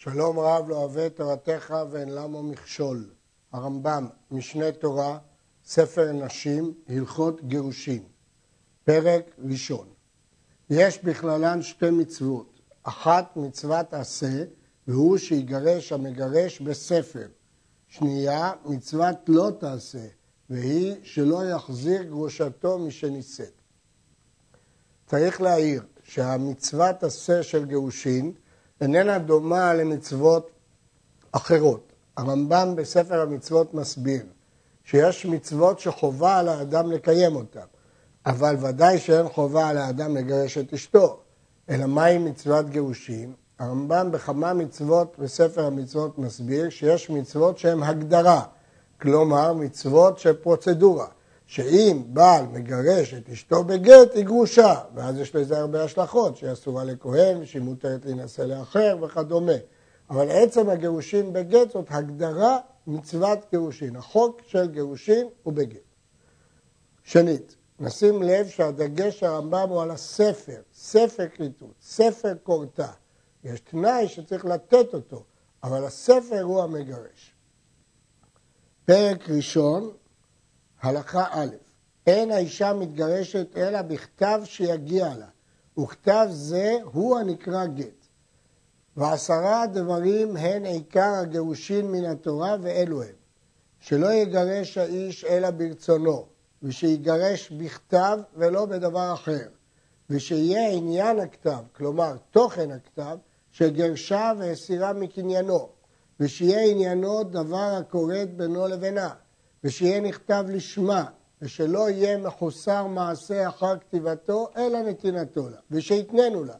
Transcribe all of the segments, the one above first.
שלום רב לא אוהב את תורתך ואין למה מכשול. הרמב"ם, משנה תורה, ספר נשים, הלכות גירושין. פרק ראשון. יש בכללן שתי מצוות. אחת מצוות עשה, והוא שיגרש המגרש בספר. שנייה, מצוות לא תעשה, והיא שלא יחזיר גרושתו משנישאת. צריך להעיר שהמצוות עשה של גירושין איננה דומה למצוות אחרות. הרמב"ם בספר המצוות מסביר שיש מצוות שחובה על האדם לקיים אותן, אבל ודאי שאין חובה על האדם לגרש את אשתו. אלא מהי מצוות גירושין? הרמב"ם בכמה מצוות בספר המצוות מסביר שיש מצוות שהן הגדרה, כלומר מצוות של פרוצדורה. שאם בעל מגרש את אשתו בגט, היא גרושה, ואז יש לזה הרבה השלכות, שהיא אסורה לכהן, שהיא מותרת להינשא לאחר וכדומה. אבל עצם הגירושין בגט זאת הגדרה מצוות גירושין. החוק של גירושין הוא בגט. שנית, נשים לב שהדגש הרמב"ם הוא על הספר, ספר כריתות, ספר כורתה. יש תנאי שצריך לתת אותו, אבל הספר הוא המגרש. פרק ראשון, הלכה א', אין האישה מתגרשת אלא בכתב שיגיע לה, וכתב זה הוא הנקרא גט. ועשרה דברים הן עיקר הגירושין מן התורה ואלו הם, שלא יגרש האיש אלא ברצונו, ושיגרש בכתב ולא בדבר אחר, ושיהיה עניין הכתב, כלומר תוכן הכתב, שגרשה והסירה מקניינו, ושיהיה עניינו דבר הכורת בינו לבינה, ושיהיה נכתב לשמה, ושלא יהיה מחוסר מעשה אחר כתיבתו, אלא נתינתו לה, ושיתננו לה,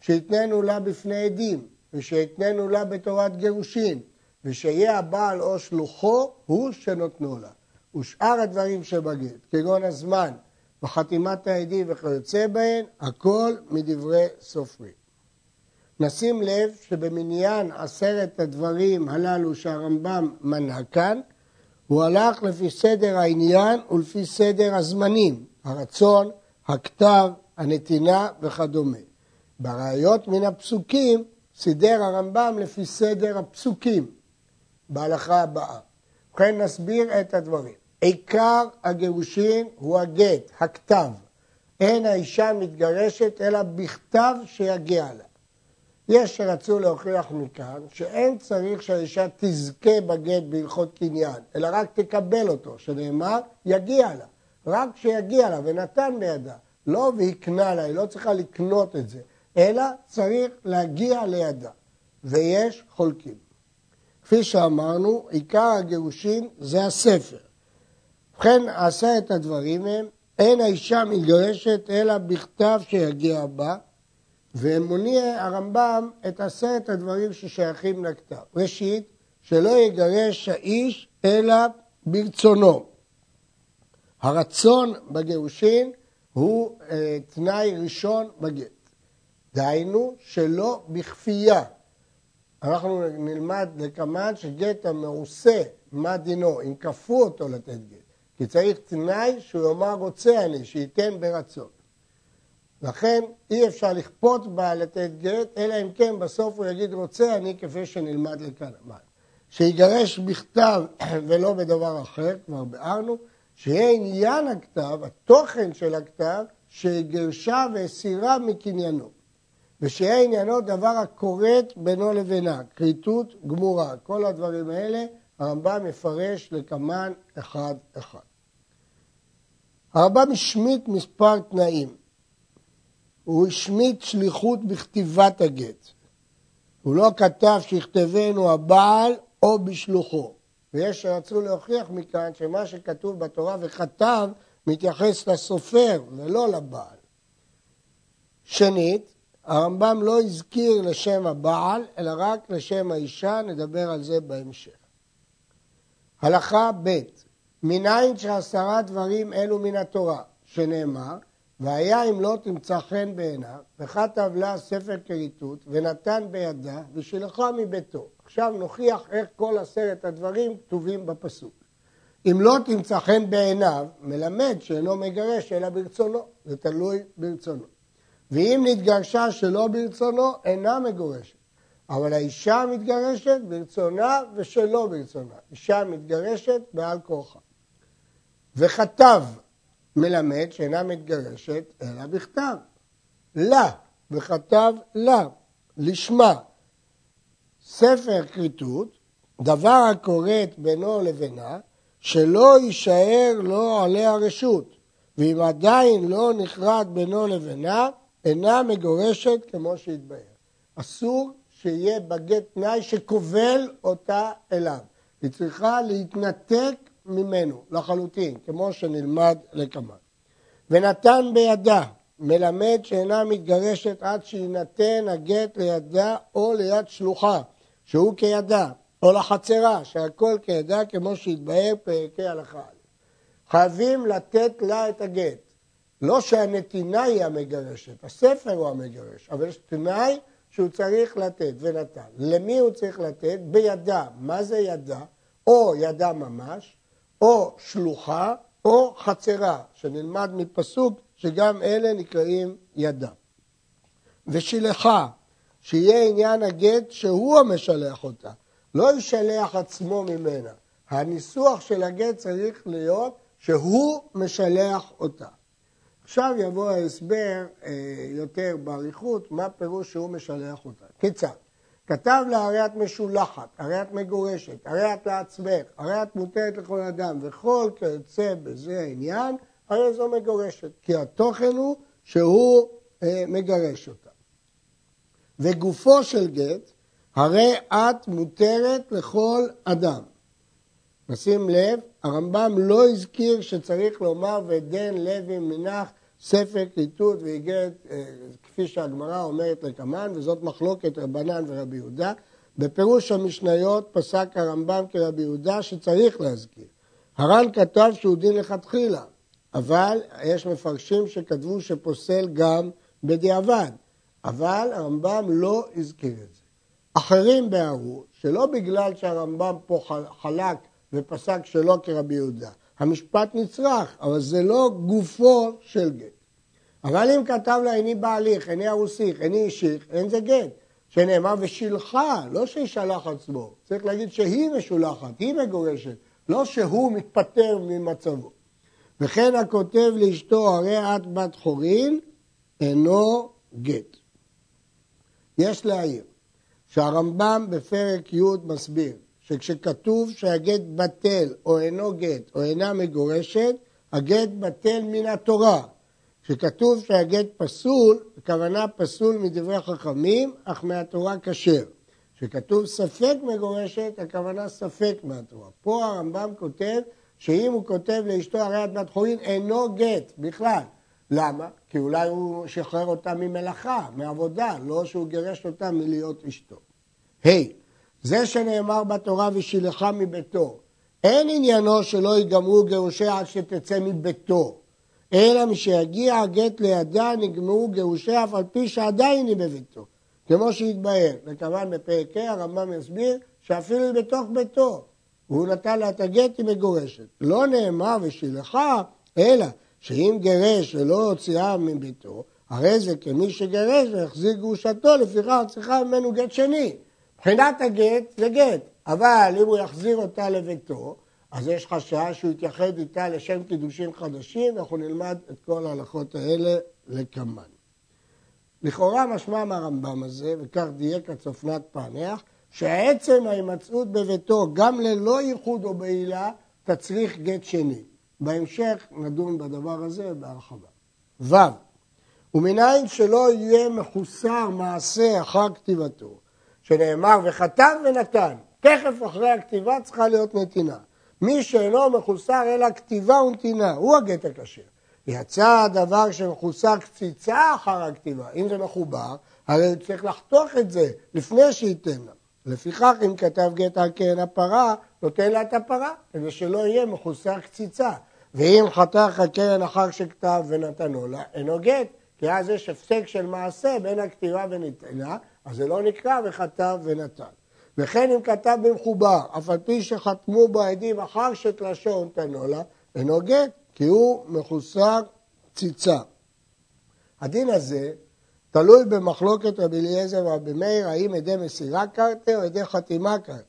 שיתננו לה בפני עדים, ושיתננו לה בתורת גירושין, ושיהיה הבעל או שלוחו, הוא שנותנו לה. ושאר הדברים שבגט, כגון הזמן וחתימת העדים וכיוצא בהן, הכל מדברי סופרים. נשים לב שבמניין עשרת הדברים הללו שהרמב"ם מנה כאן, הוא הלך לפי סדר העניין ולפי סדר הזמנים, הרצון, הכתב, הנתינה וכדומה. בראיות מן הפסוקים סידר הרמב"ם לפי סדר הפסוקים בהלכה הבאה. ובכן נסביר את הדברים. עיקר הגירושין הוא הגט, הכתב. אין האישה מתגרשת אלא בכתב שיגיע לה. יש שרצו להוכיח מכאן שאין צריך שהאישה תזכה בגט בהלכות קניין, אלא רק תקבל אותו, שנאמר, יגיע לה. רק שיגיע לה ונתן בידה. לא והקנה לה, היא לא צריכה לקנות את זה, אלא צריך להגיע לידה. ויש חולקים. כפי שאמרנו, עיקר הגירושין זה הספר. ובכן, עשרת הדברים הם, אין האישה מתגרשת אלא בכתב שיגיע בה, ומוניע הרמב"ם את עשרת הדברים ששייכים לכתב. ראשית, שלא יגרש האיש אלא ברצונו. הרצון בגירושין הוא אה, תנאי ראשון בגט. דהיינו, שלא בכפייה. אנחנו נלמד לקמן שגט המעושה, מה דינו, אם כפו אותו לתת גט. כי צריך תנאי שהוא יאמר רוצה אני, שייתן ברצון. לכן אי אפשר לכפות בה לתת גט, אלא אם כן בסוף הוא יגיד רוצה אני כפי שנלמד לכאן. שיגרש בכתב ולא בדבר אחר, כבר ביארנו, שיהיה עניין הכתב, התוכן של הכתב, שגרשה והסירה מקניינו. ושיהיה עניינו דבר הכורת בינו לבינה, כריתות גמורה. כל הדברים האלה הרמב"ם מפרש לקמן אחד אחד. הרמב"ם השמיט מספר תנאים. הוא השמיט שליחות בכתיבת הגט. הוא לא כתב שיכתבנו הבעל או בשלוחו. ויש שרצו להוכיח מכאן שמה שכתוב בתורה וכתב מתייחס לסופר ולא לבעל. שנית, הרמב"ם לא הזכיר לשם הבעל, אלא רק לשם האישה, נדבר על זה בהמשך. הלכה ב' מניין שעשרה דברים אלו מן התורה, שנאמר, והיה אם לא תמצא חן בעיניו, וכתב לה ספר כריתות, ונתן בידה, ושילחה מביתו. עכשיו נוכיח איך כל עשרת הדברים כתובים בפסוק. אם לא תמצא חן בעיניו, מלמד שאינו מגרש אלא ברצונו, זה תלוי ברצונו. ואם נתגרשה שלא ברצונו, אינה מגורשת. אבל האישה מתגרשת ברצונה ושלא ברצונה. אישה מתגרשת בעל כורחה. וכתב מלמד שאינה מתגרשת אלא בכתב. לה, וכתב לה, לשמה. ספר כריתות, דבר הכורת בינו לבינה, שלא יישאר לו עליה רשות, ואם עדיין לא נכרת בינו לבינה, אינה מגורשת כמו שהתבהר. אסור שיהיה בגט תנאי שכובל אותה אליו. היא צריכה להתנתק ממנו לחלוטין, כמו שנלמד לקמן. ונתן בידה, מלמד שאינה מתגרשת עד שיינתן הגט לידה או ליד שלוחה, שהוא כידה, או לחצרה, שהכל כידה כמו שהתבהר פרקי הלכה. חייבים לתת לה את הגט. לא שהנתינה היא המגרשת, הספר הוא המגרש, אבל יש תנאי שהוא צריך לתת ונתן. למי הוא צריך לתת? בידה. מה זה ידה? או ידה ממש, או שלוחה, או חצרה, שנלמד מפסוק שגם אלה נקראים ידה. ושילחה, שיהיה עניין הגט שהוא המשלח אותה, לא ישלח עצמו ממנה. הניסוח של הגט צריך להיות שהוא משלח אותה. עכשיו יבוא ההסבר אה, יותר באריכות, מה פירוש שהוא משלח אותה. כיצד? כתב לה הרי את משולחת, הרי את מגורשת, הרי את לעצמך, הרי את מותרת לכל אדם, וכל כיוצא בזה העניין, הרי זו מגורשת. כי התוכן הוא שהוא אה, מגרש אותה. וגופו של גט, הרי את מותרת לכל אדם. נשים לב, הרמב"ם לא הזכיר שצריך לומר ודן לוי מנח ספר כריתות ואיגרת, אה, כפי שהגמרא אומרת לקמן, וזאת מחלוקת רבנן ורבי יהודה. בפירוש המשניות פסק הרמב"ם כרבי יהודה שצריך להזכיר. הר"ן כתב שהוא דין לכתחילה, אבל יש מפרשים שכתבו שפוסל גם בדיעבד, אבל הרמב"ם לא הזכיר את זה. אחרים ביארו שלא בגלל שהרמב"ם פה חלק ופסק שלא כרבי יהודה, המשפט נצרך, אבל זה לא גופו של גט. אבל אם כתב לה איני בעליך, איני ארוסיך, איני אישיך, אין זה גט. שנאמר ושילחה, לא שישלח עצמו. צריך להגיד שהיא משולחת, היא מגורשת, לא שהוא מתפטר ממצבו. וכן הכותב לאשתו הרי את בת חורין, אינו גט. יש להעיר שהרמב"ם בפרק י' מסביר שכשכתוב שהגט בטל או אינו גט או אינה מגורשת, הגט בטל מן התורה. כשכתוב שהגט פסול, הכוונה פסול מדברי חכמים, אך מהתורה כשר. כשכתוב ספק מגורשת, הכוונה ספק מהתורה. פה הרמב"ם כותב שאם הוא כותב לאשתו הרי את בת חורין אינו גט בכלל. למה? כי אולי הוא שחרר אותה ממלאכה, מעבודה, לא שהוא גירש אותה מלהיות אשתו. ה' hey, זה שנאמר בתורה ושילחה מביתו, אין עניינו שלא ייגמרו גירושיה עד שתצא מביתו, אלא משיגיע הגט לידה נגמרו גירושיה אף על פי שעדיין היא בביתו, כמו שהתבהר. וכמובן בפרק ה' הרמב"ם יסביר שאפילו היא בתוך ביתו, והוא נתן לה את הגט היא מגורשת. לא נאמר ושילחה, אלא שאם גירש ולא הוציאה מביתו, הרי זה כמי שגירש והחזיר גרושתו, לפיכך צריכה ממנו גט שני. מבחינת הגט זה גט, אבל אם הוא יחזיר אותה לביתו, אז יש חשש שהוא יתייחד איתה לשם קידושים חדשים, אנחנו נלמד את כל ההלכות האלה לקמן. לכאורה משמע מהרמב"ם הזה, וכך דייק הצופנת פענח, שעצם ההימצאות בביתו, גם ללא ייחוד או בעילה, תצריך גט שני. בהמשך נדון בדבר הזה בהרחבה. ו. ומנין שלא יהיה מחוסר מעשה אחר כתיבתו, שנאמר וכתב ונתן, תכף אחרי הכתיבה צריכה להיות נתינה. מי שאינו מחוסר אלא כתיבה ונתינה, הוא הגט הכשר. יצא הדבר שמחוסר קציצה אחר הכתיבה, אם זה מחובר, הרי הוא צריך לחתוך את זה לפני שייתן לה. לפיכך אם כתב גט על קרן הפרה, נותן לה את הפרה, כדי שלא יהיה מחוסר קציצה. ואם חתך הקרן אחר שכתב ונתנו לה, אינו גט, כי אז יש הפסק של מעשה בין הכתיבה ונתנה, אז זה לא נקרא וכתב ונתן. וכן אם כתב במחובר, אף על פי שחתמו בו העדים אחר שתלשו נתנו לה, אינו גט, כי הוא מחוסר ציצה. הדין הזה תלוי במחלוקת רבי אליעזר ורבי מאיר, האם עדי מסירה קרתה או עדי חתימה קרתה.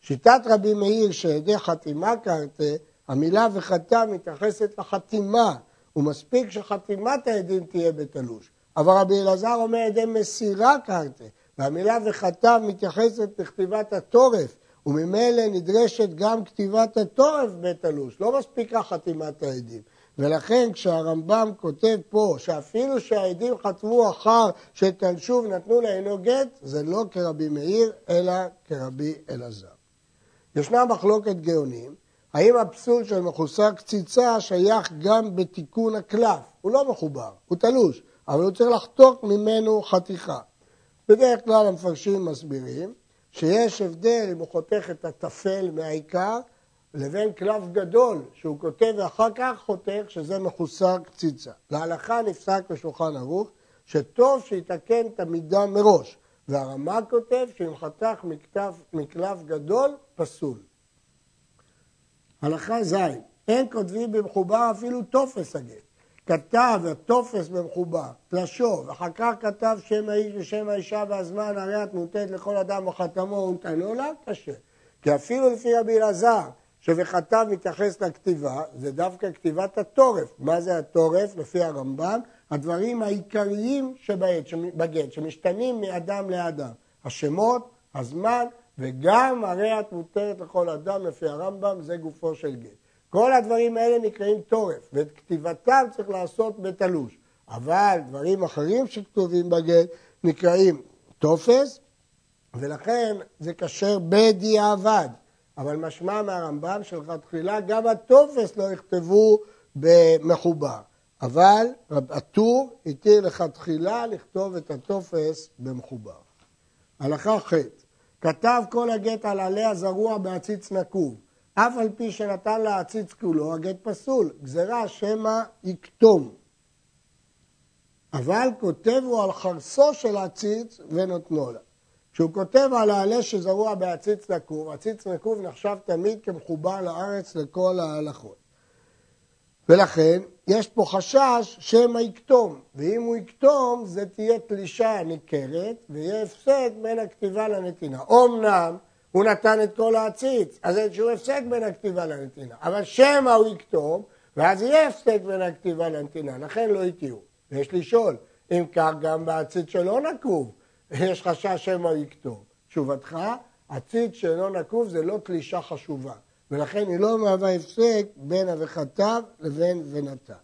שיטת רבי מאיר שעדי חתימה קרתה, המילה וחתם מתייחסת לחתימה, ומספיק שחתימת העדים תהיה בתלוש. אבל רבי אלעזר אומר עדי מסירה קרתה, והמילה וחתם מתייחסת לכתיבת התורף, וממילא נדרשת גם כתיבת התורף בתלוש, לא מספיקה חתימת העדים. ולכן כשהרמב"ם כותב פה שאפילו שהעדים חתמו אחר שתלשו ונתנו לעינו גט, זה לא כרבי מאיר, אלא כרבי אלעזר. ישנה מחלוקת גאונים, האם הפסול של מחוסר קציצה שייך גם בתיקון הקלף? הוא לא מחובר, הוא תלוש, אבל הוא צריך לחתוך ממנו חתיכה. בדרך כלל המפרשים מסבירים שיש הבדל אם הוא חותך את הטפל מהעיקר לבין קלף גדול שהוא כותב ואחר כך חותך שזה מחוסר קציצה. להלכה נפסק בשולחן ערוך שטוב שיתקן את המידה מראש והרמ"א כותב שאם חתך מקלף גדול פסול. הלכה ז' אין כותבים במחובר אפילו טופס הגט. כתב הטופס במחובר, תלשו, ואחר כך כתב שם האיש ושם האישה והזמן, הרי את מוטט לכל אדם וחתמו ונתנו לה, קשה. כי אפילו לפי רבי אלעזר, שבכתב מתייחס לכתיבה, זה דווקא כתיבת התורף. מה זה התורף? לפי הרמב"ם, הדברים העיקריים שבגט, שמשתנים מאדם לאדם. השמות, הזמן, וגם הרי את מותרת לכל אדם לפי הרמב"ם, זה גופו של גט. כל הדברים האלה נקראים תורף, ואת כתיבתם צריך לעשות בתלוש. אבל דברים אחרים שכתובים בגט נקראים טופס, ולכן זה כשר בדיעבד. אבל משמע מהרמב"ם שלכתחילה גם הטופס לא יכתבו במחובר. אבל הטור התיר לכתחילה לכתוב את הטופס במחובר. הלכה ח' כתב כל הגט על עליה זרוע בעציץ נקוב, אף על פי שנתן לה עציץ כולו, הגט פסול, גזרה שמא יקטום. אבל כותב הוא על חרסו של עציץ ונותנו לה. כשהוא כותב על העלה שזרוע בעציץ נקוב, עציץ נקוב נחשב תמיד כמחובר לארץ לכל ההלכות. ולכן יש פה חשש שמא יקטום, ואם הוא יקטום זה תהיה תלישה ניכרת ויהיה הפסק בין הכתיבה לנתינה. אמנם הוא נתן את כל העציץ, אז אין שהוא הפסק בין הכתיבה לנתינה, אבל שמא הוא יקטום ואז יהיה הפסק בין הכתיבה לנתינה, לכן לא יתיעו. ויש לשאול, אם כך גם בעציץ שלא נקוב, יש חשש שמא הוא יקטום. תשובתך, עציץ שאינו נקוב זה לא תלישה חשובה. ולכן היא לא מהווה הפסק בין אביכתיו לבין ונתן.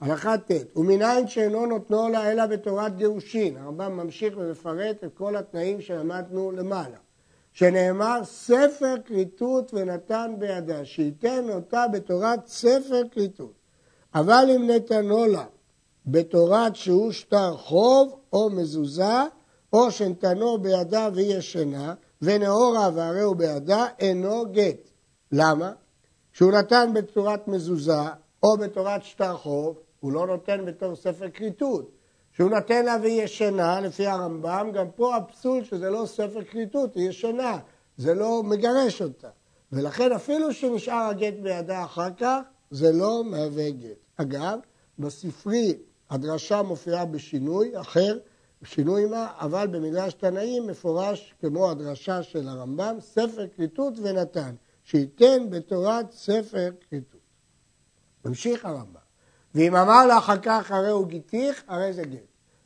הלכה ט' ומנין שאינו נותנו לה אלא בתורת גירושין, הרמב"ם ממשיך ומפרט את כל התנאים שלמדנו למעלה, שנאמר ספר כריתות ונתן בידה, שייתן אותה בתורת ספר כריתות. אבל אם נתנו לה בתורת שהוא שטר חוב או מזוזה, או שנתנו בידה והיא ישנה, ונאורה והרי הוא בידה, אינו גט. למה? כשהוא נתן בצורת מזוזה או בתורת שטר חוב, הוא לא נותן בתור ספר כריתות. כשהוא נותן לה והיא ישנה, לפי הרמב"ם, גם פה הפסול שזה לא ספר כריתות, היא ישנה, זה לא מגרש אותה. ולכן אפילו שנשאר הגט בידה אחר כך, זה לא מהווה גט. אגב, בספרי הדרשה מופיעה בשינוי אחר, שינוי מה, אבל במדרש תנאים מפורש כמו הדרשה של הרמב"ם, ספר כריתות ונתן. שייתן בתורת ספר כריתות. ממשיך הרמב"ם. ואם אמר לה אחר כך הרי הוא גיתיך, הרי זה גט.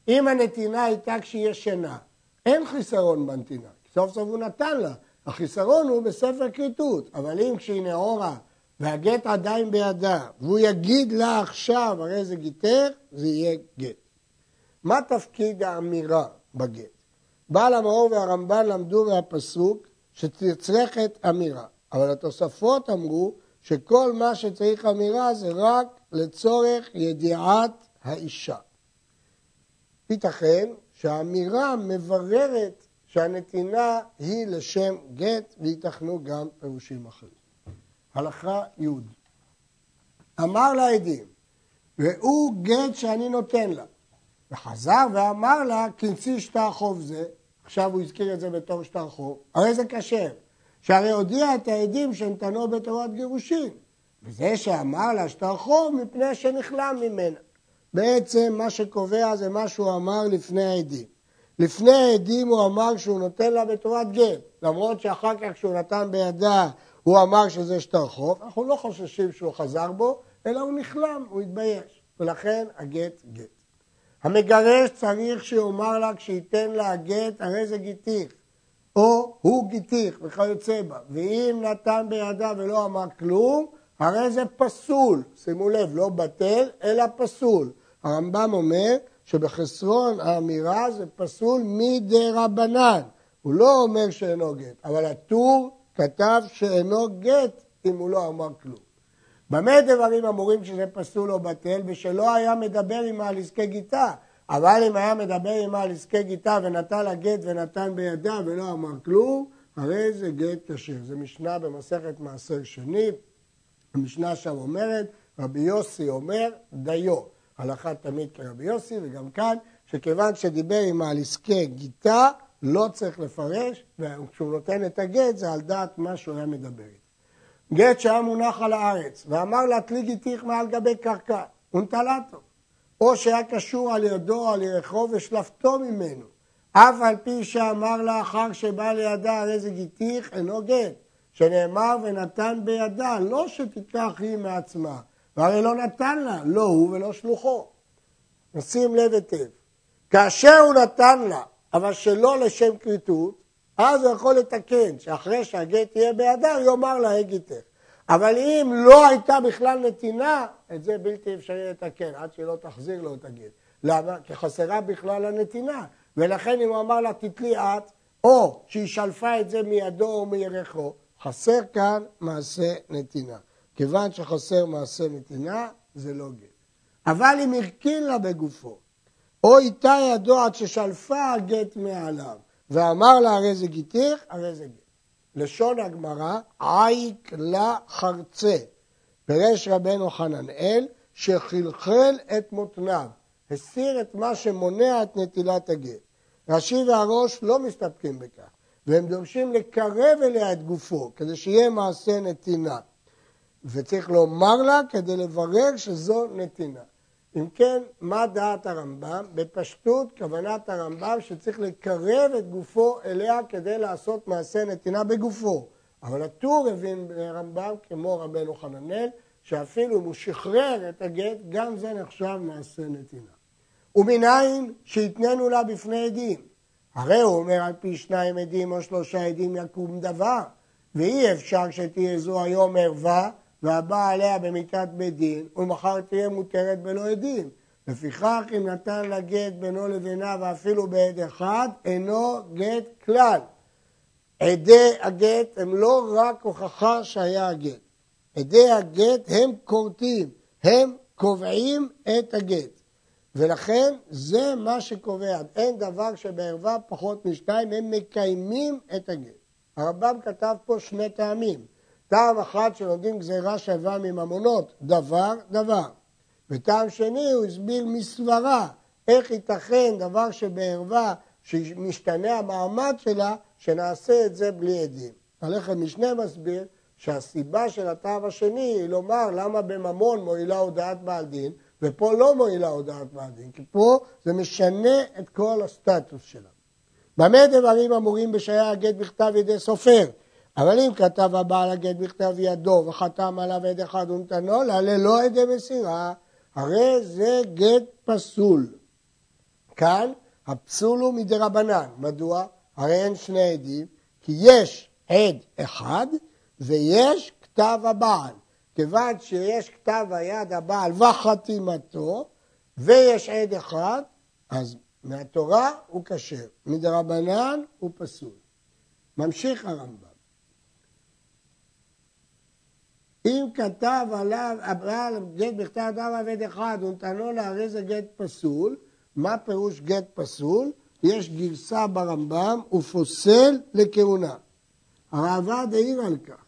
אם הנתינה הייתה כשהיא ישנה, אין חיסרון בנתינה, סוף סוף הוא נתן לה. החיסרון הוא בספר כריתות, אבל אם כשהיא נאורה והגט עדיין בידה, והוא יגיד לה עכשיו, הרי זה גיתך, זה יהיה גט. מה תפקיד האמירה בגט? בעל המאור והרמב"ן למדו מהפסוק שתצרכת אמירה. אבל התוספות אמרו שכל מה שצריך אמירה זה רק לצורך ידיעת האישה. ייתכן שהאמירה מבררת שהנתינה היא לשם גט וייתכנו גם פירושים אחרים. הלכה י' אמר לעדים, ראו גט שאני נותן לה. וחזר ואמר לה, כנסי שטר חוב זה, עכשיו הוא הזכיר את זה בתור שטר חוב, הרי זה כשר. שהרי הודיע את העדים שנתנו בתורת גירושין. וזה שאמר לה שטר חוב מפני שנכלם ממנה. בעצם מה שקובע זה מה שהוא אמר לפני העדים. לפני העדים הוא אמר שהוא נותן לה בתורת גט, למרות שאחר כך כשהוא נתן בידה הוא אמר שזה שטר חוב, אנחנו לא חוששים שהוא חזר בו, אלא הוא נכלם, הוא התבייש, ולכן הגט גט. המגרש צריך שיאמר לה כשייתן לה הגט, הרי זה גיתיך, או הוא גיתיך וכיוצא בה, ואם נתן בידה ולא אמר כלום, הרי זה פסול, שימו לב, לא בטל, אלא פסול. הרמב"ם אומר שבחסרון האמירה זה פסול מדי רבנן. הוא לא אומר שאינו גט, אבל הטור כתב שאינו גט אם הוא לא אמר כלום. במה דברים אמורים שזה פסול או בטל? ושלא היה מדבר עמה על גיתה. אבל אם היה מדבר עמה על עסקי גיתה ונתן לה גט ונתן בידה ולא אמר כלום, הרי זה גט כשר. זה משנה במסכת מעשר שני. המשנה שם אומרת, רבי יוסי אומר דיו. הלכה תמיד כרבי יוסי, וגם כאן, שכיוון שדיבר עמה על עסקי גיתה, לא צריך לפרש, וכשהוא נותן את הגט זה על דעת מה שהוא היה מדבר. גט שהיה מונח על הארץ, ואמר לה תלי גיתיך מעל גבי קרקע, ונטלתו. או שהיה קשור על ידו על ירחו ושלפתו ממנו. אף על פי שאמר לה אחר שבא לידה הרי זה גיתיך, אינו גט. שנאמר ונתן בידה, לא שתיקח היא מעצמה. והרי לא נתן לה, לא הוא ולא שלוחו. נשים לב היטב. כאשר הוא נתן לה, אבל שלא לשם כריתות, אז הוא יכול לתקן, שאחרי שהגט יהיה בידה, יאמר לה הגיתך. אבל אם לא הייתה בכלל נתינה, את זה בלתי אפשרי לתקן, עד שלא תחזיר לו את הגט. למה? כי חסרה בכלל הנתינה. ולכן אם הוא אמר לה תתלי את, או שהיא שלפה את זה מידו או מירכו, חסר כאן מעשה נתינה. כיוון שחסר מעשה נתינה, זה לא גט. אבל אם הרכין לה בגופו, או איתה ידו עד ששלפה הגט מעליו, ואמר לה הרי זה גיתך, הרי זה גט. לשון הגמרא, עייק לה חרצה. פירש רבנו חננאל, שחלחל את מותניו, הסיר את מה שמונע את נטילת הגט. רש"י והראש לא מסתפקים בכך, והם דורשים לקרב אליה את גופו, כדי שיהיה מעשה נתינה. וצריך לומר לה כדי לברר שזו נתינה. אם כן, מה דעת הרמב"ם? בפשטות כוונת הרמב"ם שצריך לקרב את גופו אליה כדי לעשות מעשה נתינה בגופו. אבל הטור הבין ברמב"ם, כמו רבנו חננאל, שאפילו אם הוא שחרר את הגט, גם זה נחשב מעשה נתינה. ומנין שהתננו לה בפני עדים. הרי הוא אומר על פי שניים עדים או שלושה עדים יקום דבר, ואי אפשר שתהיה זו היום ערווה והבא עליה במיתת בית דין, ומחר תהיה מותרת בלא עדים. לפיכך, אם נתן לה גט בינו לבינה ואפילו בעד אחד, אינו גט כלל. עדי הגט הם לא רק הוכחה שהיה הגט. עדי הגט הם כורתים, הם קובעים את הגט. ולכן זה מה שקובע. אין דבר שבערווה פחות משתיים, הם מקיימים את הגט. הרמב"ם כתב פה שני טעמים. טעם אחד שלומדים גזירה שווה מממונות, דבר, דבר. וטעם שני הוא הסביר מסברה, איך ייתכן דבר שבערווה, שמשתנה המעמד שלה, שנעשה את זה בלי עדים. הלחם משנה מסביר שהסיבה של הטעם השני היא לומר למה בממון מועילה הודעת בעל דין, ופה לא מועילה הודעת בעל דין, כי פה זה משנה את כל הסטטוס שלה. במה דברים אמורים בשהיה הגט בכתב ידי סופר? אבל אם כתב הבעל הגט בכתב ידו וחתם עליו עד אחד ונתנו לה ללא עדי מסירה, הרי זה גט פסול. כאן הפסול הוא מדרבנן. מדוע? הרי אין שני עדים, כי יש עד אחד ויש כתב הבעל. כיוון שיש כתב היד הבעל וחתימתו ויש עד אחד, אז מהתורה הוא כשר, מדרבנן הוא פסול. ממשיך הרמב"ם. אם כתב עליו הבעל גט בכתב אדם עבד אחד ונתנו להרי זה גט פסול, מה פירוש גט פסול? יש גרסה ברמב"ם ופוסל לכהונה. הרעב"ד העיר על כך.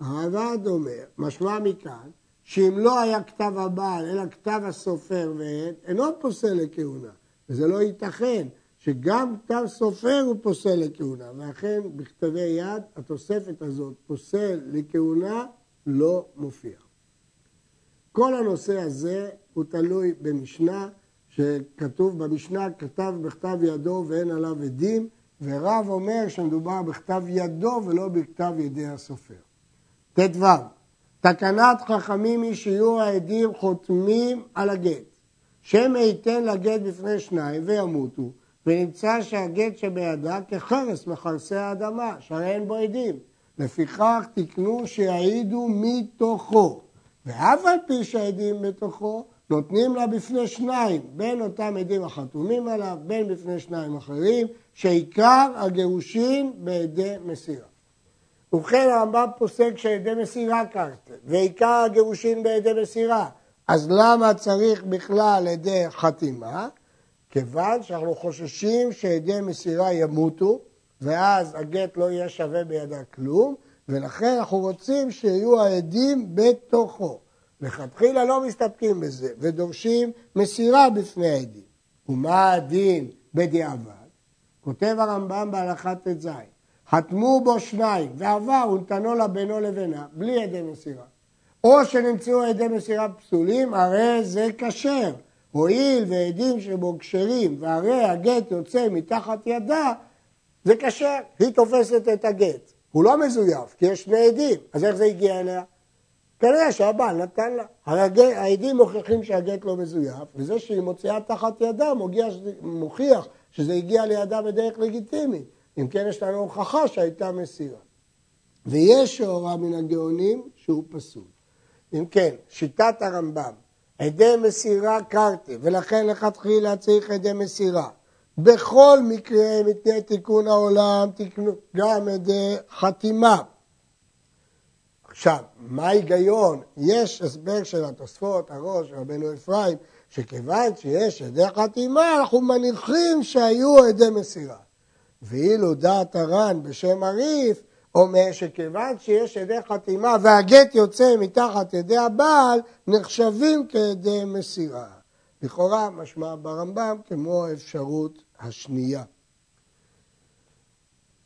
הרעב"ד אומר, משמע מכאן, שאם לא היה כתב הבעל אלא כתב הסופר ועד, אינו פוסל לכהונה. וזה לא ייתכן שגם כתב סופר הוא פוסל לכהונה. ואכן בכתבי יד התוספת הזאת פוסל לכהונה לא מופיע. כל הנושא הזה הוא תלוי במשנה, שכתוב במשנה, כתב בכתב ידו ואין עליו עדים, ורב אומר שמדובר בכתב ידו ולא בכתב ידי הסופר. ט"ו, תקנת חכמים היא שיהיו העדים חותמים על הגט. שמא ייתן לגט בפני שניים וימותו, ונמצא שהגט שבידה כחרס מחרסי האדמה, שהרי אין בו עדים. לפיכך תקנו שיעידו מתוכו. ואף על פי שהעדים בתוכו, נותנים לה בפני שניים, בין אותם עדים החתומים עליו, בין בפני שניים אחרים, שעיקר הגירושין בידי מסירה. ובכן הרמב"ם פוסק שעדי מסירה קרתם, ועיקר הגירושין בידי מסירה. אז למה צריך בכלל עדי חתימה? כיוון שאנחנו חוששים שעדי מסירה ימותו, ואז הגט לא יהיה שווה בידה כלום, ולכן אנחנו רוצים שיהיו העדים בתוכו. לכתחילה לא מסתפקים בזה, ודורשים מסירה בפני העדים. ומה הדין בדיעבד? כותב הרמב"ם בהלכה ט"ז, חתמו בו שניים ועבר ונתנו לה בינו לבינה, בלי עדי מסירה. או שנמצאו עדי מסירה פסולים, הרי זה כשר. הואיל ועדים שבו כשרים, והרי הגט יוצא מתחת ידה, זה כשר. היא תופסת את הגט. הוא לא מזויף, כי יש שני עדים, אז איך זה הגיע אליה? כנראה שהבעל נתן לה. הרי העדים מוכיחים שהגט לא מזויף, וזה שהיא מוציאה תחת ידה מוכיח, שזה הגיע לידה בדרך לגיטימית. אם כן, יש לנו הוכחה שהייתה מסירה. ויש שהורה מן הגאונים שהוא פסול. אם כן, שיטת הרמב"ם, עדי מסירה קרתי, ולכן לכתחילה צריך עדי מסירה. בכל מקרה, מפני תיקון העולם, תקנו גם עדי חתימה. עכשיו, מה ההיגיון? יש הסבר של התוספות, הראש, רבנו אפרים, שכיוון שיש עדי חתימה, אנחנו מניחים שהיו עדי מסירה. ואילו דעת הר"ן בשם הריף, אומר שכיוון שיש עדי חתימה והגט יוצא מתחת ידי הבעל, נחשבים כעדי מסירה. לכאורה משמע ברמב"ם כמו האפשרות השנייה.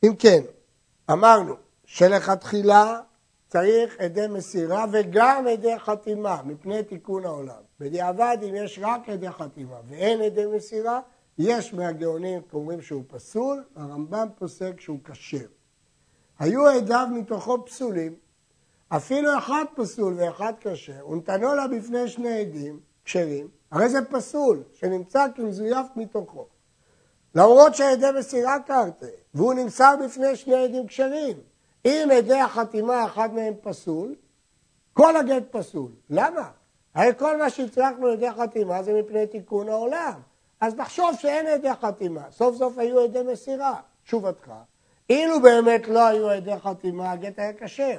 אם כן, אמרנו שלכתחילה צריך עדי מסירה וגם עדי חתימה מפני תיקון העולם. בדיעבד אם יש רק עדי חתימה ואין עדי מסירה, יש מהגאונים אומרים שהוא פסול, הרמב"ם פוסק שהוא כשר. היו עדיו מתוכו פסולים, אפילו אחד פסול ואחד כשר, ונתנו לה בפני שני עדים כשרים, הרי זה פסול, שנמצא כמזויף מתוכו. למרות שעדי מסירה קרתה, והוא נמסר בפני שני עדים כשרים. אם עדי החתימה אחד מהם פסול, כל הגט פסול. למה? הרי כל מה שהצלחנו עדי חתימה זה מפני תיקון העולם. אז נחשוב שאין עדי חתימה. סוף סוף היו עדי מסירה. תשובתך, אילו באמת לא היו עדי חתימה, הגט היה כשר.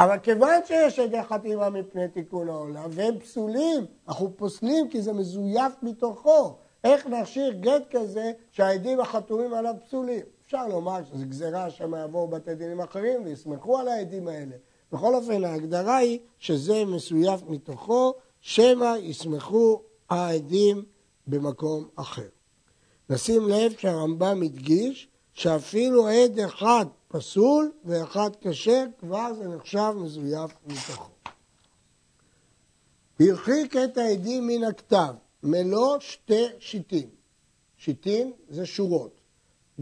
אבל כיוון שיש עדי חתימה מפני תיקון העולם, והם פסולים, אנחנו פוסלים כי זה מזויף מתוכו. איך נכשיר גט כזה שהעדים החתומים עליו פסולים? אפשר לומר שזו גזירה שמה יבואו בתי דינים אחרים ויסמכו על העדים האלה. בכל אופן, ההגדרה היא שזה מסויף מתוכו, שמא יסמכו העדים במקום אחר. נשים לב שהרמב"ם הדגיש שאפילו עד אחד פסול ואחד כשר, כבר זה נחשב מזויף מתוכו. הרחיק את העדים מן הכתב, מלוא שתי שיטים. שיטים זה שורות.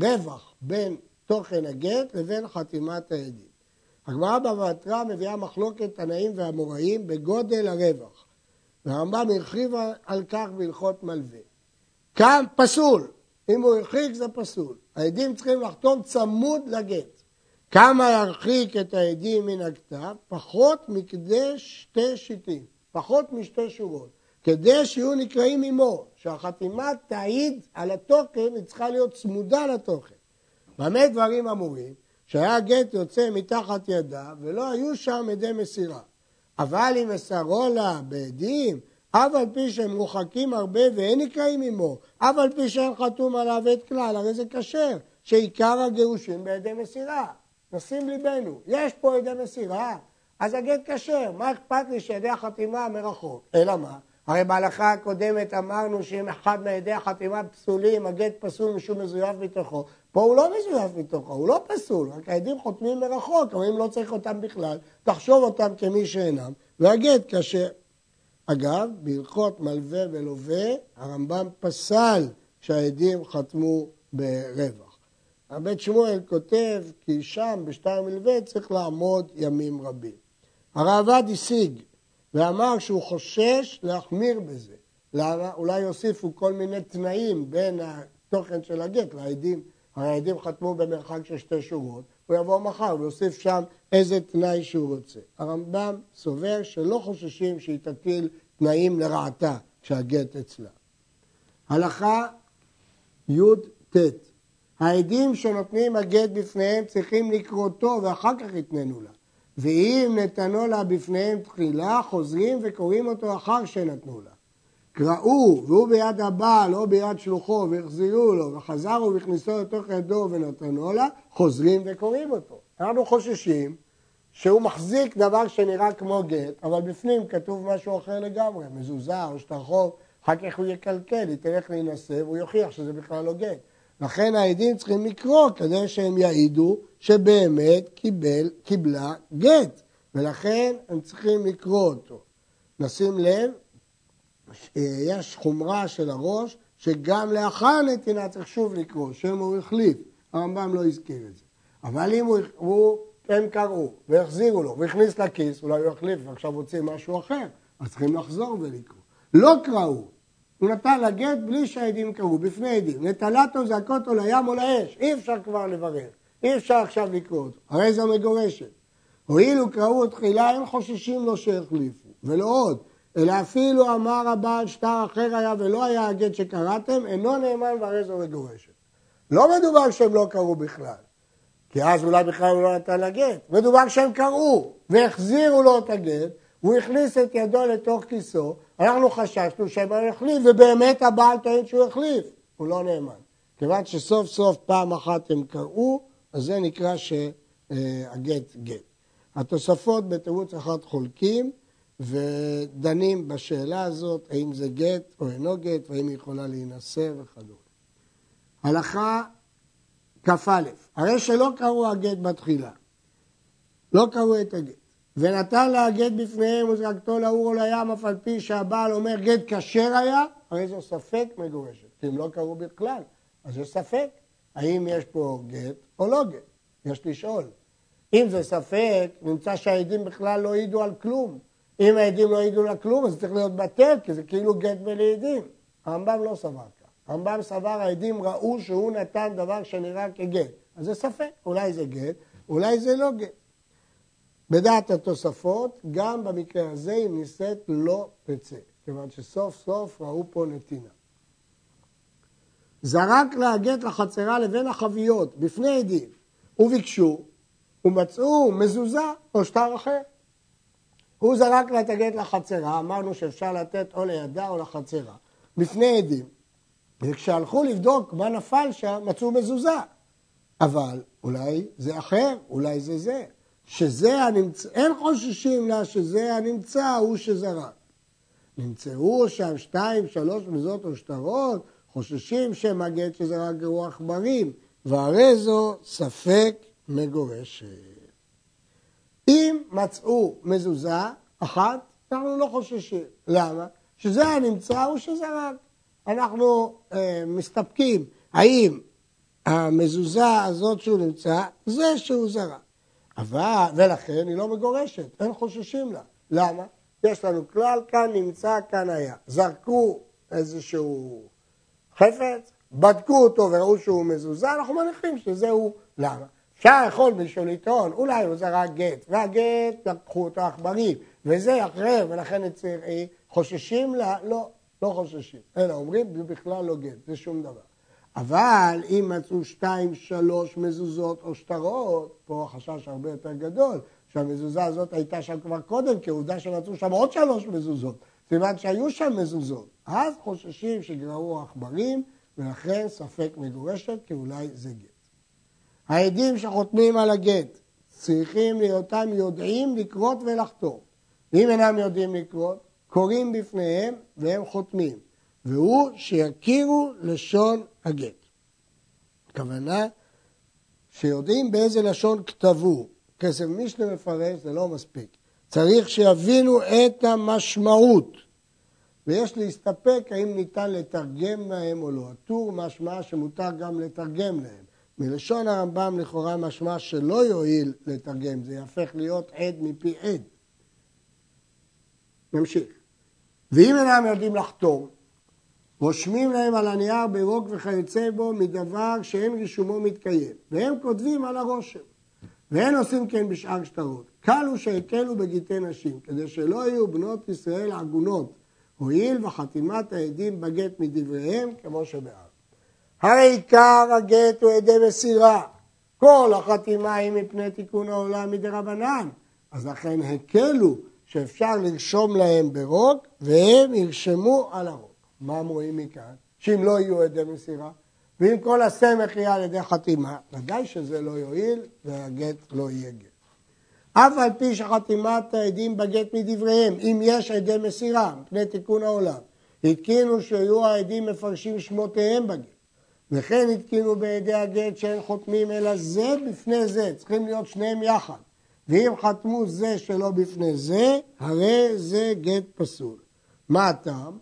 רווח בין תוכן הגט לבין חתימת העדים. הגמרא במטרה מביאה מחלוקת תנאים ואמוראים בגודל הרווח. והרמב"ם הרחיב על כך בהלכות מלווה. כאן פסול, אם הוא הרחיק זה פסול. העדים צריכים לחתום צמוד לגט. כמה ירחיק את העדים מן הכתב? פחות מכדי שתי שיטים, פחות משתי שורות. כדי שיהיו נקראים עמו, שהחתימה תעיד על התוכן, היא צריכה להיות צמודה לתוכן. במה דברים אמורים? שהיה גט יוצא מתחת ידה ולא היו שם עדי מסירה. אבל אם מסרו לה בעדים, אף על פי שהם מורחקים הרבה ואין נקראים עמו, אף על פי שאין חתום עליו את כלל, הרי זה כשר, שעיקר הגירושים בידי מסירה. נשים ליבנו, יש פה עדי מסירה, אז הגט כשר, מה אכפת לי שידי החתימה מרחוק? אלא מה? הרי בהלכה הקודמת אמרנו שאם אחד מעדי החתימה פסולים, הגט פסול משום מזויף מתוכו. פה הוא לא מזויף מתוכו, הוא לא פסול, רק העדים חותמים מרחוק, אבל אם לא צריך אותם בכלל, תחשוב אותם כמי שאינם, והגט כשר. אגב, בהלכות מלווה ולווה, הרמב"ם פסל שהעדים חתמו ברווח. הבית שמואל כותב כי שם בשטר מלווה צריך לעמוד ימים רבים. הרעב"ד השיג ואמר שהוא חושש להחמיר בזה. אולי יוסיפו כל מיני תנאים בין התוכן של הגט לעדים. הרי העדים חתמו במרחק של שתי שורות, הוא יבוא מחר ויוסיף שם איזה תנאי שהוא רוצה. הרמב"ם סובר שלא חוששים שהיא תטיל תנאים לרעתה כשהגט אצלה. הלכה י"ט העדים שנותנים הגט בפניהם צריכים לקרוא ואחר כך יתננו לה. ואם נתנו לה בפניהם תחילה, חוזרים וקוראים אותו אחר שנתנו לה. קראו, והוא ביד הבעל או ביד שלוחו, והחזירו לו, וחזרו והכניסו לתוך ידו ונתנו לה, חוזרים וקוראים אותו. אנחנו חוששים שהוא מחזיק דבר שנראה כמו גט, אבל בפנים כתוב משהו אחר לגמרי, מזוזה או שטרחוב, אחר כך הוא יקלקל, היא תלך להינשא והוא יוכיח שזה בכלל לא גט. לכן העדים צריכים לקרוא כדי שהם יעידו שבאמת קיבל, קיבלה גט, ולכן הם צריכים לקרוא אותו. נשים לב, יש חומרה של הראש, שגם לאחר הנתינה צריך שוב לקרוא, שם הוא החליף, הרמב"ם לא הזכיר את זה. אבל אם הוא, הוא, הם קראו והחזירו לו והכניס לכיס, אולי הוא יחליף ועכשיו רוצים משהו אחר, אז צריכים לחזור ולקרוא. לא קראו, הוא נתן לה גט בלי שהעדים קראו, בפני עדים. נטלתו זעקותו לים או לאש, אי אפשר כבר לברר, אי אפשר עכשיו לקרוא אותו, הרי זו מגורשת. הואילו קראו תחילה, הם חוששים לו שהחליפו. ולא עוד, אלא אפילו אמר הבעל שטר אחר היה ולא היה הגט שקראתם, אינו נאמן והרי זו מגורשת. לא מדובר שהם לא קראו בכלל, כי אז אולי בכלל הוא לא נתן לה. מדובר שהם קראו והחזירו לו את הגט, הוא הכניס את ידו לתוך כיסו, אנחנו חששנו שהם החליף, ובאמת הבעל טוען שהוא החליף, הוא לא נאמן. כיוון שסוף סוף פעם אחת הם קראו, אז זה נקרא שהגט גט. התוספות בתירוץ אחד חולקים ודנים בשאלה הזאת, האם זה גט או אינו גט, והאם היא יכולה להינשא וכדומה. הלכה כ"א, הרי שלא קראו הגט בתחילה, לא קראו את הגט. ונתן לה גט בפניהם וזרקתו לאור או לים, אף על פי שהבעל אומר גט כשר היה, הרי זה ספק מגורשת. כי אם לא קראו בכלל, אז יש ספק האם יש פה גט או לא גט. יש לשאול. אם זה ספק, נמצא שהעדים בכלל לא העידו על כלום. אם העדים לא העידו על כלום, אז צריך להיות בטל, כי זה כאילו גט בליעדים. הרמב"ם לא סבר כך. הרמב"ם סבר, העדים ראו שהוא נתן דבר שנראה כגט. אז זה ספק, אולי זה גט, אולי זה לא גט. בדעת התוספות, גם במקרה הזה, אם נישאת לא תצא, כיוון שסוף סוף ראו פה נתינה. זרק לה הגט לחצרה לבין החביות, בפני עדים, וביקשו, ומצאו מזוזה או שטר אחר. הוא זרק לה את הגט לחצרה, אמרנו שאפשר לתת או לידה או לחצרה, בפני עדים. וכשהלכו לבדוק מה נפל שם, מצאו מזוזה. אבל אולי זה אחר, אולי זה זה. שזה הנמצא, אין חוששים לה שזה הנמצא, הוא שזרק. נמצאו שם שתיים, שלוש מזות או שטרות, חוששים שמא גט שזה רק רוח ברים, והרי זו ספק מגורשת. אם מצאו מזוזה אחת, אנחנו לא חוששים. למה? שזה הנמצא הוא שזרק. אנחנו אה, מסתפקים האם המזוזה הזאת שהוא נמצא, זה שהוא זרק. אבל, ולכן היא לא מגורשת, אין חוששים לה. למה? יש לנו כלל, כאן נמצא, כאן היה. זרקו איזשהו חפץ, בדקו אותו וראו שהוא מזוזה, אנחנו מניחים שזהו. למה? אפשר יכול מישהו לטעון, אולי הוא זרק גט, והגט לקחו אותו עכברים, וזה אחר, ולכן חוששים לה? לא, לא חוששים. אלא אומרים, זה בכלל לא גט, זה שום דבר. אבל אם מצאו שתיים, שלוש מזוזות או שטרות, פה החשש הרבה יותר גדול, שהמזוזה הזאת הייתה שם כבר קודם, כי עובדה שמצאו שם עוד שלוש מזוזות, סימן שהיו שם מזוזות. אז חוששים שגרעו עכברים, ולכן ספק מגורשת, כי אולי זה גט. העדים שחותמים על הגט צריכים להיותם יודעים לקרות ולחתום. ואם אינם יודעים לקרות, קוראים בפניהם והם חותמים. והוא שיכירו לשון הגט. הכוונה שיודעים באיזה לשון כתבו. כסף משנה מפרש, זה לא מספיק. צריך שיבינו את המשמעות ויש להסתפק האם ניתן לתרגם להם או לא. הטור משמע שמותר גם לתרגם להם. מלשון הרמב"ם לכאורה משמע שלא יועיל לתרגם, זה יהפך להיות עד מפי עד. נמשיך. ואם אינם יודעים לחתום, רושמים להם על הנייר בירוק וכיוצא בו מדבר שאין רישומו מתקיים, והם כותבים על הרושם. ואין עושים כן בשאר שטרות. קל הוא שהקלו בגיטי נשים, כדי שלא יהיו בנות ישראל עגונות, הואיל וחתימת העדים בגט מדבריהם, כמו שבאר. הרי עיקר הגט הוא עדי מסירה. כל החתימה היא מפני תיקון העולם מדי רבנן. אז לכן הקלו שאפשר לרשום להם ברוק, והם ירשמו על הרוק. מה אמורים מכאן? שאם לא יהיו עדי מסירה, ואם כל הסמך יהיה על ידי חתימה, ודאי שזה לא יועיל והגט לא יהיה גט. אף על פי שחתימת העדים בגט מדבריהם, אם יש עדי מסירה, מפני תיקון העולם, התקינו שיהיו העדים מפרשים שמותיהם בגט. וכן התקינו בעדי הגט שאין חותמים אלא זה בפני זה, צריכים להיות שניהם יחד. ואם חתמו זה שלא בפני זה, הרי זה גט פסול. מה הטעם?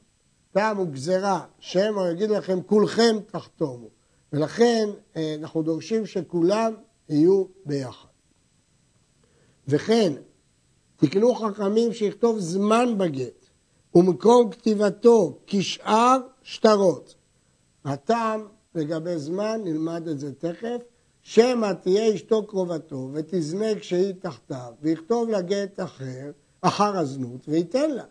טעם הוא גזירה, שמא יגיד לכם כולכם תחתומו. ולכן אה, אנחנו דורשים שכולם יהיו ביחד. וכן, תקנו חכמים שיכתוב זמן בגט ומקום כתיבתו כשאר שטרות. הטעם לגבי זמן, נלמד את זה תכף, שמא תהיה אשתו קרובתו ותזנה כשהיא תחתיו ויכתוב לה גט אחר, אחר הזנות, וייתן לה.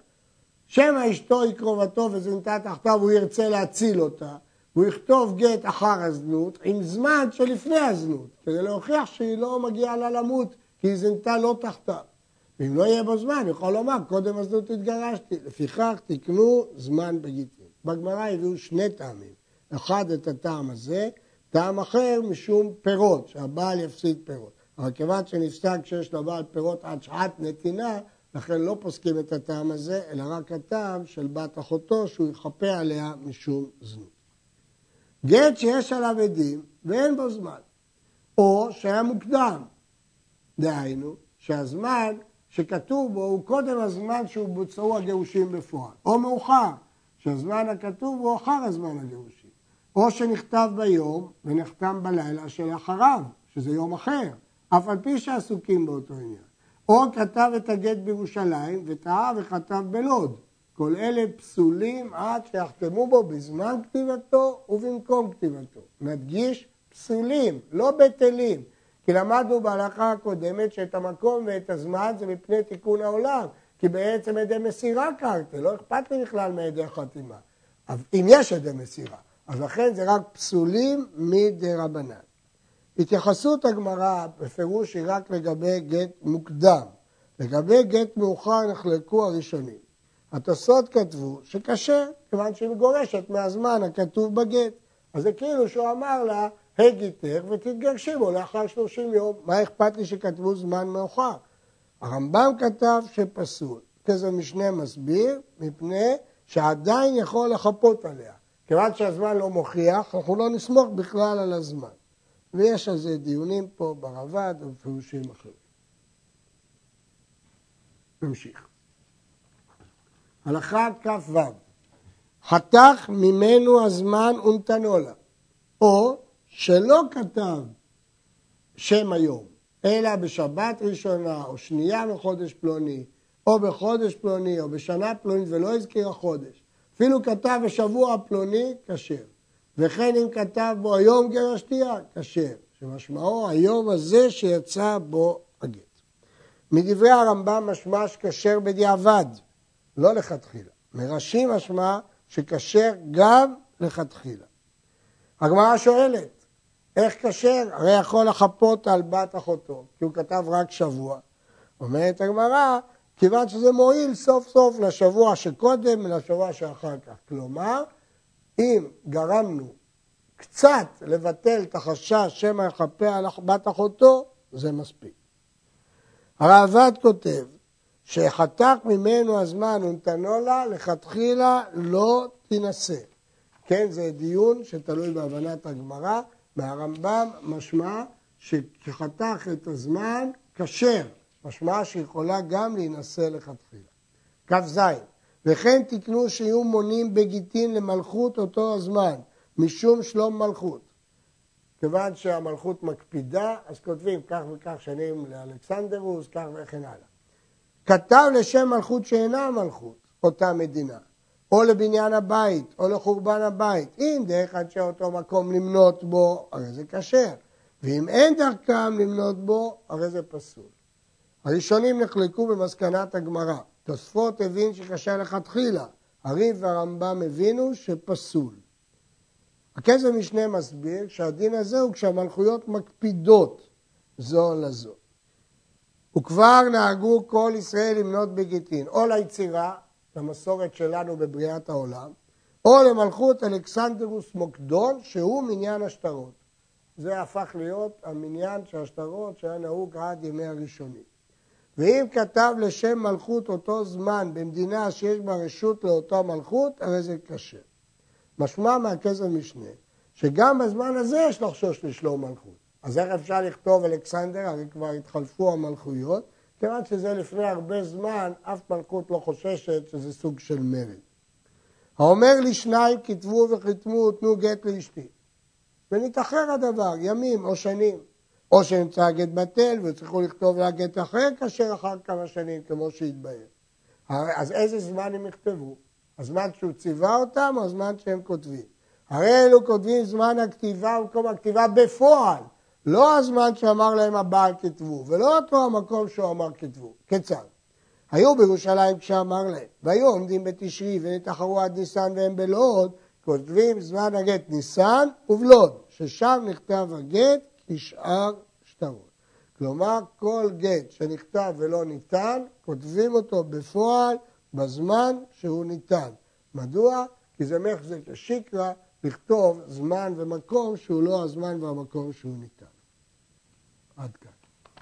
שמא אשתו היא קרובתו וזנתה תחתיו והוא ירצה להציל אותה, הוא יכתוב גט אחר הזנות עם זמן שלפני הזנות, כדי להוכיח שהיא לא מגיעה לה למות כי היא זנתה לא תחתיו. ואם לא יהיה בו זמן, יכול לומר, קודם הזנות התגרשתי. לפיכך תקנו זמן בגיטין. בגמרא הביאו שני טעמים. אחד את הטעם הזה, טעם אחר משום פירות, שהבעל יפסיד פירות. אבל כיוון שנפסק שיש לבעל פירות עד שעת נתינה, לכן לא פוסקים את הטעם הזה, אלא רק הטעם של בת אחותו שהוא יכפה עליה משום זנות. גט שיש עליו עדים ואין בו זמן, או שהיה מוקדם, דהיינו שהזמן שכתוב בו הוא קודם הזמן שהוא בוצעו הגירושים בפועל, או מאוחר, שהזמן הכתוב הוא אחר הזמן הגירושים, או שנכתב ביום ונחתם בלילה שלאחריו, שזה יום אחר, אף על פי שעסוקים באותו עניין. או כתב את הגט בירושלים וטעה וכתב בלוד. כל אלה פסולים עד שיחתמו בו בזמן כתיבתו ובמקום כתיבתו. נדגיש, פסולים, לא בטלים. כי למדנו בהלכה הקודמת שאת המקום ואת הזמן זה מפני תיקון העולם. כי בעצם עדי מסירה קרתי, לא אכפת לי בכלל מעדי חתימה. אם יש עדי מסירה. אז לכן זה רק פסולים מדי רבנן. התייחסות הגמרא בפירוש היא רק לגבי גט מוקדם. לגבי גט מאוחר נחלקו הראשונים. התוספות כתבו שכשר, כיוון שהיא מגורשת מהזמן הכתוב בגט. אז זה כאילו שהוא אמר לה, הגיתך ותתגרשי בו לאחר שלושים יום. מה אכפת לי שכתבו זמן מאוחר? הרמב"ם כתב שפסול. כזה משנה מסביר, מפני שעדיין יכול לחפות עליה. כיוון שהזמן לא מוכיח, אנחנו לא נסמוך בכלל על הזמן. ויש על זה דיונים פה ברב"ד ובפירושים אחרים. נמשיך. הלכה כ"ו חתך ממנו הזמן ונתנו לה, או שלא כתב שם היום, אלא בשבת ראשונה או שנייה מחודש פלוני, או בחודש פלוני, או בשנה פלונית, ולא הזכיר החודש. אפילו כתב בשבוע פלוני, כשר. וכן אם כתב בו היום גר השתייה, כשר. שמשמעו היום הזה שיצא בו הגט. מדברי הרמב"ם משמע שכשר בדיעבד, לא לכתחילה. מרש"י משמע שכשר גם לכתחילה. הגמרא שואלת, איך כשר? הרי יכול לחפות על בת אחותו, כי הוא כתב רק שבוע. אומרת הגמרא, כיוון שזה מועיל סוף סוף לשבוע שקודם ולשבוע שאחר כך. כלומר, אם גרמנו קצת לבטל את החשש שמא יכפה על בת אחותו, זה מספיק. הראב"ד כותב שחתך ממנו הזמן ונתנו לה, לכתחילה לא תינשא. כן, זה דיון שתלוי בהבנת הגמרא. מהרמב"ם משמע שחתך את הזמן כשר, משמע שיכולה גם להינשא לכתחילה. כ"ז וכן תקנו שיהיו מונים בגיטין למלכות אותו הזמן, משום שלום מלכות. כיוון שהמלכות מקפידה, אז כותבים כך וכך שנים לאלכסנדרוס, כך וכן הלאה. כתב לשם מלכות שאינה מלכות, אותה מדינה, או לבניין הבית, או לחורבן הבית. אם דרך אנשי אותו מקום למנות בו, הרי זה כשר. ואם אין דרכם למנות בו, הרי זה פסול. הראשונים נחלקו במסקנת הגמרא. תוספות הבין שקשה לכתחילה. הריב והרמב"ם הבינו שפסול. הכסף משנה מסביר שהדין הזה הוא כשהמלכויות מקפידות זו לזו. וכבר נהגו כל ישראל למנות בגיטין, או ליצירה, למסורת שלנו בבריאת העולם, או למלכות אלכסנדרוס מוקדון, שהוא מניין השטרות. זה הפך להיות המניין של השטרות שהיה נהוג עד ימי הראשונים. ואם כתב לשם מלכות אותו זמן במדינה שיש בה רשות לאותה מלכות, הרי זה קשה. משמע מהכסף משנה, שגם בזמן הזה יש לחשוש לשלום מלכות. אז איך אפשר לכתוב אלכסנדר, הרי כבר התחלפו המלכויות, כיוון שזה לפני הרבה זמן, אף מלכות לא חוששת שזה סוג של מרד. האומר לשניים כתבו וחיתמו תנו גט לאשתי. ונתאחר הדבר, ימים או שנים. או שנמצא הגט בטל וצריכו לכתוב לה גט אחר כאשר אחר כמה שנים, כמו שהתבהר. אז איזה זמן הם יכתבו? הזמן שהוא ציווה אותם או הזמן שהם כותבים? הרי אלו כותבים זמן הכתיבה במקום הכתיבה בפועל, לא הזמן שאמר להם הבעל כתבו, ולא אותו המקום שהוא אמר כתבו. כיצד? היו בירושלים כשאמר להם, והיו עומדים בתשרי ונתחרו עד ניסן והם בלוד, כותבים זמן הגט ניסן ובלוד, ששם נכתב הגט כשאר שטרות. כלומר, כל גט שנכתב ולא ניתן, כותבים אותו בפועל בזמן שהוא ניתן. מדוע? כי זה מחזק השיקרא לכתוב זמן ומקום שהוא לא הזמן והמקום שהוא ניתן. עד כאן.